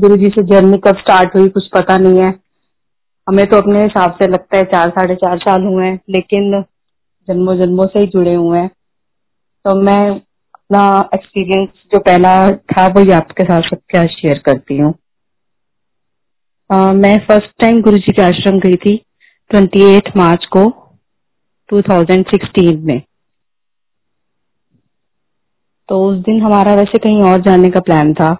गुरु जी से जर्नी कब स्टार्ट हुई कुछ पता नहीं है। हमें तो अपने हिसाब से लगता है चार, साढ़े चार साल हुए हैं, लेकिन जन्मों जन्मों से ही जुड़े हुए हैं। तो मैं अपना एक्सपीरियंस जो पहला था, वो आपके साथ सबके शेयर करती हूँ। मैं फ़र्स्ट टाइम गुरु जी के आश्रम गई थी ट्वेंटी एट मार्च को 2016 में। तो उस दिन हमारा वैसे कहीं और जाने का प्लान था।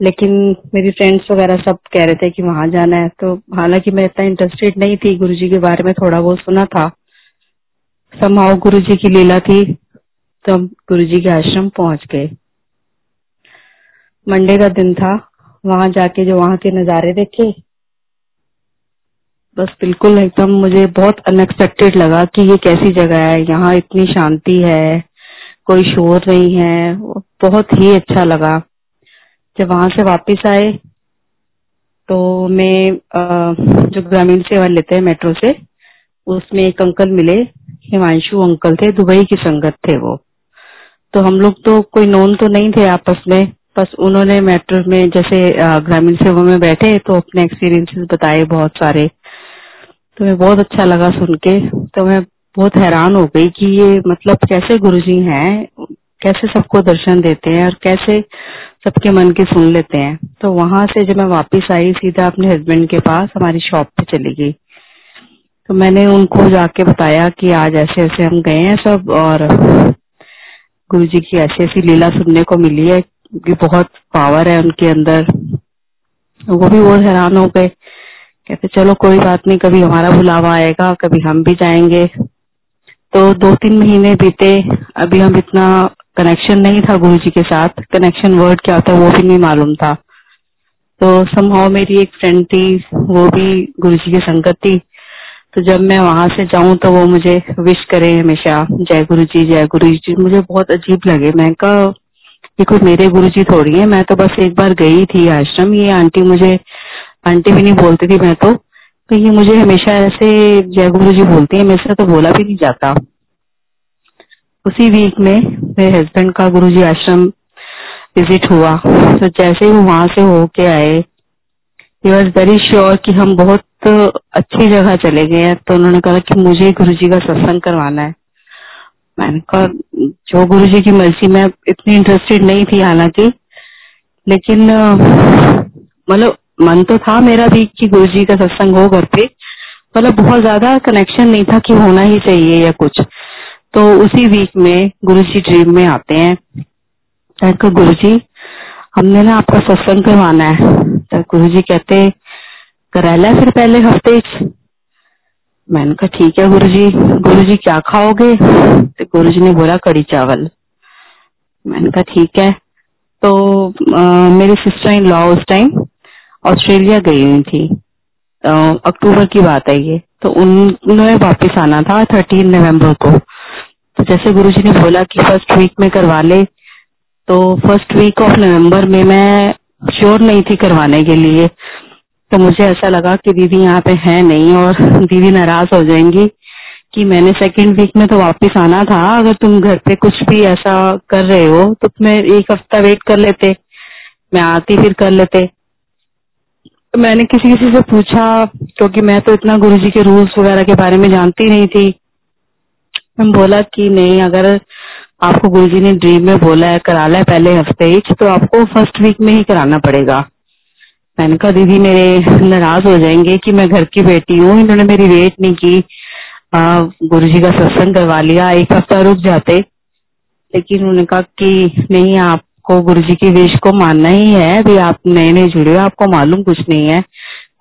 लेकिन मेरी फ्रेंड्स वगैरह सब कह रहे थे कि वहाँ जाना है। तो हालाँकि मैं इतना इंटरेस्टेड नहीं थी गुरुजी के बारे में, थोड़ा बहुत सुना था। समाओ गुरु जी की लीला थी तो हम गुरु जी के आश्रम पहुँच गए। मंडे का दिन था, वहाँ जाके जो वहाँ के नजारे देखे, बस बिल्कुल एकदम मुझे बहुत अनएक्सपेक्टेड लगा कि ये कैसी जगह है, यहाँ इतनी शांति है, कोई शोर नहीं है, बहुत ही अच्छा लगा। जब वहाँ से वापस आए तो मैं जो ग्रामीण सेवा लेते हैं मेट्रो से, उसमें एक अंकल मिले, हिमांशु अंकल थे, दुबई की संगत थे वो। तो हम लोग तो कोई नोन तो नहीं थे आपस में, बस उन्होंने मेट्रो में जैसे ग्रामीण सेवा में बैठे तो अपने एक्सपीरियंसेस बताए बहुत सारे। तो मैं बहुत अच्छा लगा सुन के तो मैं बहुत हैरान हो गई कि ये मतलब कैसे गुरुजी हैं कैसे सबको दर्शन देते हैं और कैसे सबके मन की सुन लेते हैं। तो वहाँ से जब मैं वापस आई, सीधा अपने हस्बैंड के पास, हमारी शॉप पे चली गई। तो मैंने उनको जाके बताया कि आज ऐसे ऐसे हम गए हैं सब और गुरु जी की ऐसी ऐसी लीला सुनने को मिली है कि बहुत पावर है उनके अंदर। वो भी बहुत हैरान हो गए। कहते, चलो, कोई बात नहीं, कभी हमारा बुलावा आएगा, कभी हम भी जाएँगे। तो दो तीन महीने बीते, अभी हम इतना कनेक्शन नहीं था गुरु जी के साथ। कनेक्शन वर्ड क्या होता है वो भी नहीं मालूम था। तो समहाव मेरी एक फ्रेंड थी, वो भी गुरु जी की संगत थी। तो जब मैं वहाँ से जाऊँ तो वो मुझे विश करे हमेशा, जय गुरु जी जय गुरु जी मुझे बहुत अजीब लगे। मैं कहा, ये कोई मेरे गुरु जी थोड़ी है, मैं तो बस एक बार गई थी आश्रम। ये आंटी मुझे, आंटी भी नहीं बोलती थी मैं तो। ये मुझे हमेशा ऐसे जय गुरु जी बोलती है से तो बोला भी नहीं जाता। उसी वीक में मेरे हस्बैंड का गुरु जी आश्रम विज़िट हुआ। तो जैसे ही वहाँ से होके आए ही वॉज़ वेरी श्योर कि हम बहुत अच्छी जगह चले गए हैं। तो उन्होंने कहा कि मुझे गुरु जी का सत्संग करवाना है। मैंने कहा, जो गुरु जी की मर्ज़ी, में इतनी इंटरेस्टेड नहीं थी हालाँकि, लेकिन मतलब मन तो था मेरा भी कि गुरु जी का सत्संग हो पे मतलब बहुत ज़्यादा कनेक्शन नहीं था कि होना ही चाहिए या कुछ। तो उसी वीक में गुरु जी ड्रीम में आते हैं। तो गुरु जी हमने ना आपका सत्संग करवाना है। तो गुरु जी कहते करा लिया फिर पहले हफ़्ते मैंने कहा, ठीक है गुरु जी गुरु जी क्या खाओगे? तो गुरु जी ने बोला कड़ी चावल। मैंने कहा, ठीक है। तो मेरी सिस्टर इन लॉ उस टाइम ऑस्ट्रेलिया गई हुई थी। अक्टूबर की बात है ये। तो उन्होंने वापस आना था थर्टीन नवंबर को। तो जैसे गुरुजी ने बोला कि फ़र्स्ट वीक में करवा ले तो फ़र्स्ट वीक ऑफ़ नवंबर में मैं श्योर नहीं थी करवाने के लिए। तो मुझे ऐसा लगा कि दीदी यहाँ पे है नहीं और दीदी नाराज़ हो जाएँगी कि मैंने सेकेंड वीक में तो वापस आना था। अगर तुम घर पे कुछ भी ऐसा कर रहे हो तो तुम्हें एक हफ़्ता वेट कर लेते। मैं आती फिर कर लेते। तो मैंने किसी किसी से पूछा, क्योंकि मैं तो इतना गुरुजी के रूल्स वगैरह के बारे में जानती नहीं थी। मैं बोला कि नहीं, अगर आपको गुरुजी ने ड्रीम में बोला है, करा है पहले हफ़्ते ही तो आपको फ़र्स्ट वीक में ही कराना पड़ेगा। मैंने कहा, दीदी, मेरे नाराज़ हो जाएँगे कि मैं घर की बेटी हूँ, इन्होंने मेरी वेट नहीं की। गुरु जी का सत्संग करवा लिया, एक हफ़्ता रुक जाते। लेकिन उन्होंने कहा कि नहीं, आपको गुरु जी की विश को मानना ही है, अभी आप नए नए जुड़े हो, आपको मालूम कुछ नहीं है।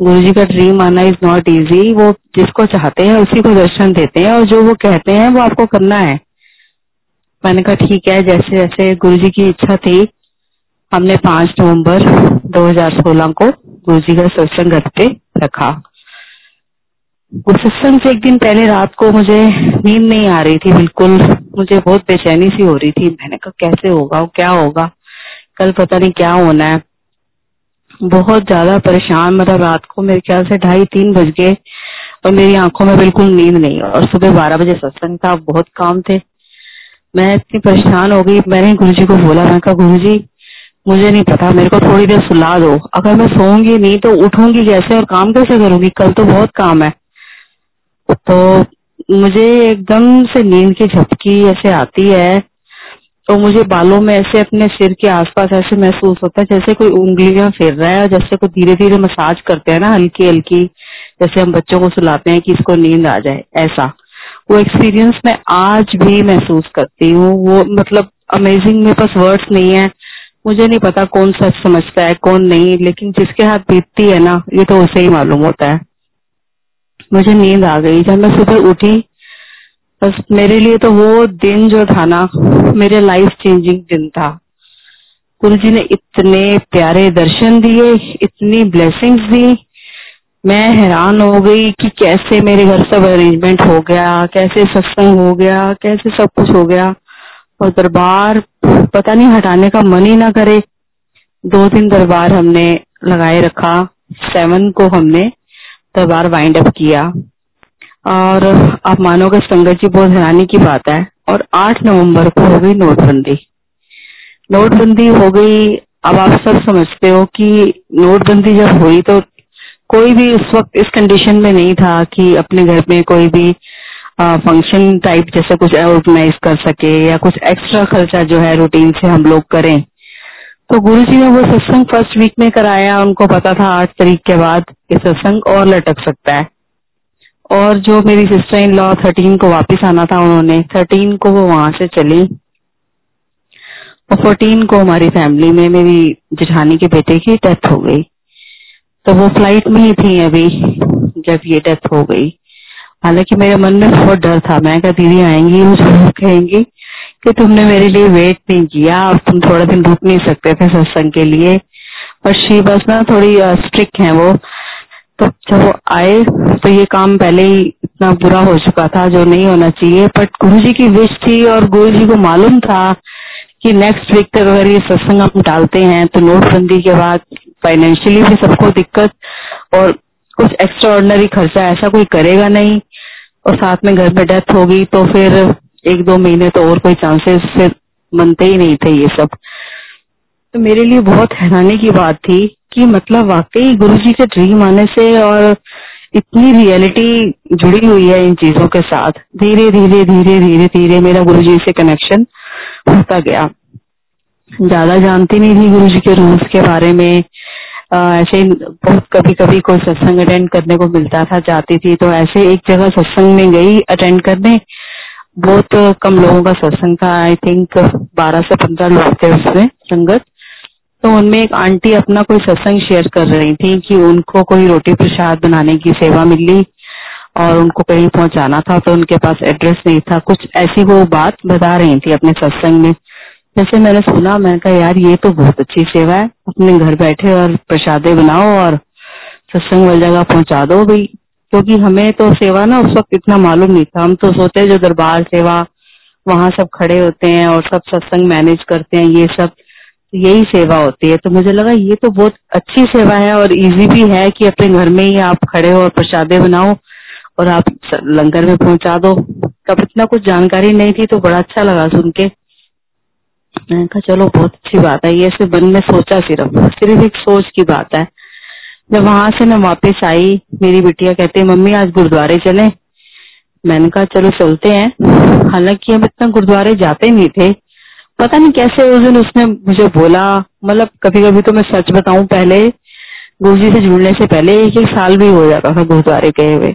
गुरु जी का ड्रीम आना इज़ नॉट इजी वो जिसको चाहते हैं, उसी को दर्शन देते हैं और जो वो कहते हैं, वो आपको करना है। मैंने कहा, ठीक है जैसे जैसे गुरु जी की इच्छा थी, हमने पाँच नवंबर 2016 को गुरु जी का सत्संग घर पे रखा। उस सत्संग से एक दिन पहले रात को मुझे नींद नहीं आ रही थी बिल्कुल। मुझे बहुत बेचैनी सी हो रही थी। मैंने कहा, कैसे होगा? क्या होगा? कल पता नहीं क्या होना है। बहुत ज़्यादा परेशान मतलब रात को मेरे ख्याल से ढाई तीन बज गए और मेरी आँखों में बिल्कुल नींद नहीं और सुबह बारह बजे सत्संग था बहुत काम थे। मैं इतनी परेशान हो गई, मैंने गुरु जी को बोला, मैं कहा गुरु जी मुझे नहीं पता, मेरे को थोड़ी देर सुला दो। अगर मैं सोऊँगी नहीं तो उठूँगी कैसे और काम कैसे करूँगी? कल तो बहुत काम है। तो मुझे एकदम से नींद की झपकी ऐसे आती है तो मुझे बालों में ऐसे अपने सिर के आसपास ऐसे महसूस होता है जैसे कोई उंगलियाँ फेर रहा है और जैसे कोई धीरे धीरे मसाज करते हैं ना हल्की हल्की जैसे हम बच्चों को सुलाते हैं कि इसको नींद आ जाए, ऐसा। वो एक्सपीरियंस मैं आज भी महसूस करती हूँ। वो मतलब अमेजिंग मेरे पास वर्ड्स नहीं है। मुझे नहीं पता कौन सच समझता है, कौन नहीं, लेकिन जिसके हाथ बीतती है ना, ये तो उसे ही मालूम होता है। मुझे नींद आ गई। जब मैं सुबह उठी बस मेरे लिए तो वो दिन जो था ना, मेरे लाइफ चेंजिंग दिन था। गुरु जी ने इतने प्यारे दर्शन दिए, इतनी ब्लेसिंग्स दी। मैं हैरान हो गई कि कैसे मेरे घर सब अरेंजमेंट हो गया, कैसे सत्संग हो गया, कैसे सब कुछ हो गया। और दरबार पता नहीं हटाने का मन ही ना करे। दो दिन दरबार हमने लगाए रखा सेवन को हमने दरबार वाइंड अप किया। और आप मानोगे संगत जी बहुत हैरानी की बात है। और 8 नवंबर को हो गई नोटबंदी। नोटबंदी हो गई, अब आप सब समझते हो कि नोटबंदी जब हुई तो कोई भी उस वक्त इस कंडीशन में नहीं था कि अपने घर में कोई भी फ़ंक्शन टाइप जैसे कुछ ऑर्गेनाइज कर सके या कुछ एक्स्ट्रा खर्चा जो है रूटीन से हम लोग करें। तो गुरु जी ने वो सत्संग फ़र्स्ट वीक में कराया, उनको पता था आठ तारीख के बाद ये सत्संग और लटक सकता है। और जो मेरी सिस्टर इन लॉ थर्टीन को वापस आना था उन्होंने थर्टीन को वो वहाँ से चली और फोर्टीन को हमारी फैमिली में मेरी जेठानी के बेटे की डेथ हो गई। तो वो फ़्लाइट में ही थी अभी जब ये डेथ हो गई। हालाँकि मेरे मन में बहुत डर था। मैं क्या दीदी, आएँगी ज़रूर कहेंगी कि तुमने मेरे लिए वेट नहीं किया। अब तुम थोड़ा दिन रुक नहीं सकते थे सत्संग के लिए। पर शी बस ना थोड़ी स्ट्रिक्ट है वो। तो जब वो आए तो ये काम पहले ही इतना बुरा हो चुका था जो नहीं होना चाहिए। बट गुरु जी की विश थी और गुरु जी को मालूम था कि नेक्स्ट वीक तक अगर ये सत्संग हम डालते हैं तो नोटबंदी के बाद फाइनेंशियली भी सबको दिक्कत और कुछ एक्स्ट्रा ऑर्डनरी खर्चा ऐसा कोई करेगा नहीं और साथ में घर में डेथ होगी तो फिर एक दो महीने तो और कोई चांसेस फिर बनते ही नहीं थे ये सब। तो मेरे लिए बहुत हैरानी की बात थी कि मतलब वाकई गुरु जी के ड्रीम आने से और इतनी रियलिटी जुड़ी हुई है इन चीज़ों के साथ। धीरे धीरे धीरे धीरे धीरे मेरा गुरु जी से कनेक्शन होता गया। ज़्यादा जानती नहीं थी गुरु जी के रूल्स के बारे में। ऐसे बहुत कभी कभी कोई सत्संग अटेंड करने को मिलता था, जाती थी तो ऐसे एक जगह सत्संग में गई अटेंड करने। बहुत कम लोगों का सत्संग था आई थिंक बारह से पंद्रह लोग थे उसमें, संगत। तो उनमें एक आंटी अपना कोई सत्संग शेयर कर रही थी कि उनको कोई रोटी प्रसाद बनाने की सेवा मिली और उनको कहीं पहुंचाना था तो उनके पास एड्रेस नहीं था। कुछ ऐसी वो बात बता रही थी अपने सत्संग में। जैसे मैंने सुना मैं कहा, यार, ये तो बहुत अच्छी सेवा है। अपने घर बैठे और प्रसादे बनाओ और सत्संग वाली जगह पहुँचा दो भाई। क्योंकि तो हमें तो सेवा ना उस वक्त इतना मालूम नहीं था। हम तो सोते जो दरबार सेवा, वहाँ सब खड़े होते हैं और सब सत्संग मैनेज करते हैं, ये सब। यही सेवा होती है। तो मुझे लगा ये तो बहुत अच्छी सेवा है और इजी भी है कि अपने घर में ही आप खड़े हो और प्रसादे बनाओ और आप लंगर में पहुँचा दो। तब इतना कुछ जानकारी नहीं थी तो बड़ा अच्छा लगा सुन के। मैंने कहा, चलो, बहुत अच्छी बात है। ये सिर्फ़ मन में सोचा सिर्फ़। सिर्फ़ एक सोच की बात है। जब वहाँ से मैं वापस आई। मेरी बिटिया कहती, मम्मी, आज गुरुद्वारे चले? मैंने कहा, चलो, चलते हैं। हालाँकि हम इतना गुरुद्वारे जाते नहीं थे। पता नहीं कैसे उस दिन उसने मुझे बोला। मतलब कभी कभी तो मैं सच बताऊँ, पहले गुरु जी से जुड़ने से पहले एक एक साल भी हो जाता था गुरुद्वारे गए हुए।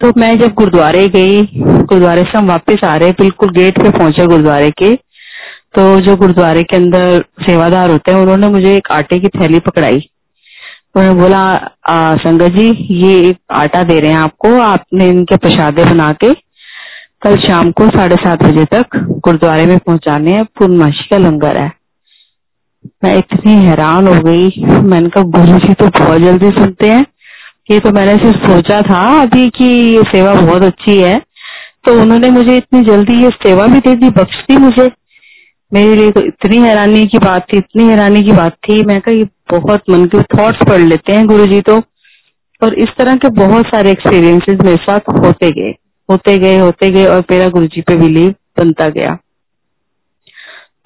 तो मैं जब गुरुद्वारे गई, गुरुद्वारे से हम वापस आ रहे, बिल्कुल गेट पे पहुँचे गुरुद्वारे के तो जो गुरुद्वारे के अंदर सेवादार होते हैं, उन्होंने मुझे एक आटे की थैली पकड़ाई। उन्होंने बोला संगत जी, ये एक आटा दे रहे हैं आपको, आपने इनके प्रसादे बना के कल शाम को साढ़े सात बजे तक गुरुद्वारे में पहुँचाने हैं। पूर्णमाशी का लंगर है। मैं इतनी हैरान हो गई। मैंने कहा, गुरु जी तो बहुत जल्दी सुनते हैं। ये तो मैंने सिर्फ़ सोचा था अभी कि ये सेवा बहुत अच्छी है। तो उन्होंने मुझे इतनी जल्दी ये सेवा भी दे दी, बख्श दी मुझे। मेरे लिए तो इतनी हैरानी की बात थी, इतनी हैरानी की बात थी। मैं कहा, ये बहुत मन के थॉट्स पढ़ लेते हैं गुरु जी तो। और इस तरह के बहुत सारे एक्सपीरियंसेस मेरे साथ होते गए। होते गए होते गए और मेरा गुरु जी पे बिलीव बनता गया।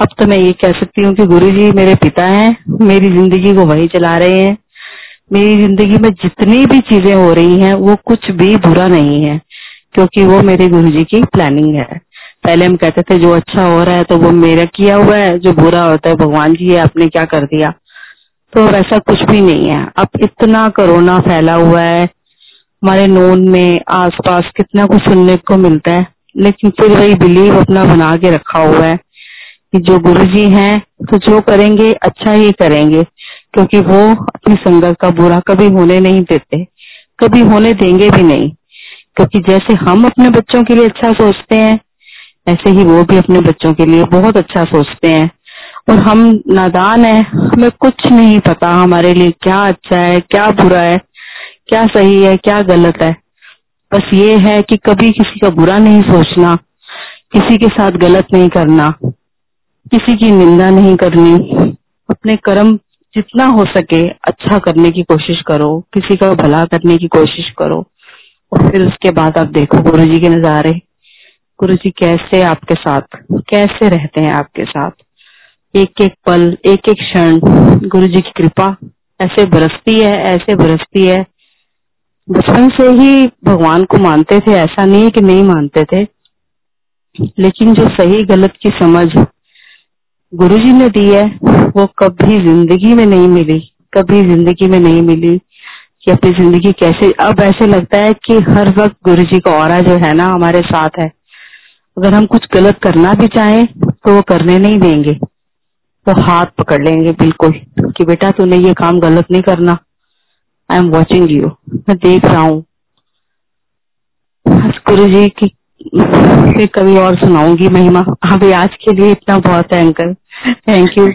अब तो मैं ये कह सकती हूँ कि गुरु जी मेरे पिता हैं, मेरी ज़िंदगी को वही चला रहे हैं। मेरी ज़िंदगी में जितनी भी चीज़ें हो रही हैं, वो कुछ भी बुरा नहीं है, क्योंकि वो मेरे गुरु जी की प्लानिंग है। पहले हम कहते थे, जो अच्छा हो रहा है तो वो मेरा किया हुआ है, जो बुरा होता है, भगवान जी है आपने क्या कर दिया? तो वैसा कुछ भी नहीं है। अब इतना कोरोना फैला हुआ है हमारे नोन में, आसपास कितना कुछ सुनने को मिलता है। लेकिन फिर वही बिलीव अपना बना के रखा हुआ है कि जो गुरु जी हैं तो जो करेंगे अच्छा ही करेंगे। क्योंकि वो अपनी संगत का बुरा कभी होने नहीं देते, कभी होने देंगे भी नहीं। क्योंकि जैसे हम अपने बच्चों के लिए अच्छा सोचते हैं, ऐसे ही वो भी अपने बच्चों के लिए बहुत अच्छा सोचते हैं। और हम नादान है, हमें कुछ नहीं पता हमारे लिए क्या अच्छा है, क्या बुरा है। क्या सही है, क्या गलत है? बस ये है कि कभी किसी का बुरा नहीं सोचना, किसी के साथ गलत नहीं करना, किसी की निंदा नहीं करनी, अपने कर्म जितना हो सके अच्छा करने की कोशिश करो, किसी का भला करने की कोशिश करो, और फिर उसके बाद आप देखो गुरु जी के नजारे। गुरु जी कैसे आपके साथ? कैसे रहते हैं आपके साथ? एक एक पल एक एक क्षण, गुरु जी की कृपा ऐसे बरसती है, ऐसे बरसती है बचपन से ही भगवान को मानते थे, ऐसा नहीं है कि नहीं मानते थे। लेकिन जो सही गलत की समझ गुरु जी ने दी है, वो कभी ज़िंदगी में नहीं मिली, कभी ज़िंदगी में नहीं मिली कि अपनी ज़िंदगी कैसे। अब ऐसे लगता है कि हर वक्त गुरु जी का और जो है ना हमारे साथ है। अगर हम कुछ गलत करना भी चाहें तो वो करने नहीं देंगे। तो हाथ पकड़ लेंगे बिल्कुल कि बेटा तूने ये काम गलत नहीं करना। आई एम वॉचिंग यू मैं देख रहा हूँ। गुरु जी की फिर कभी और सुनाऊँगी महिमा। अभी आज के लिए इतना बहुत है, अंकल। Thank you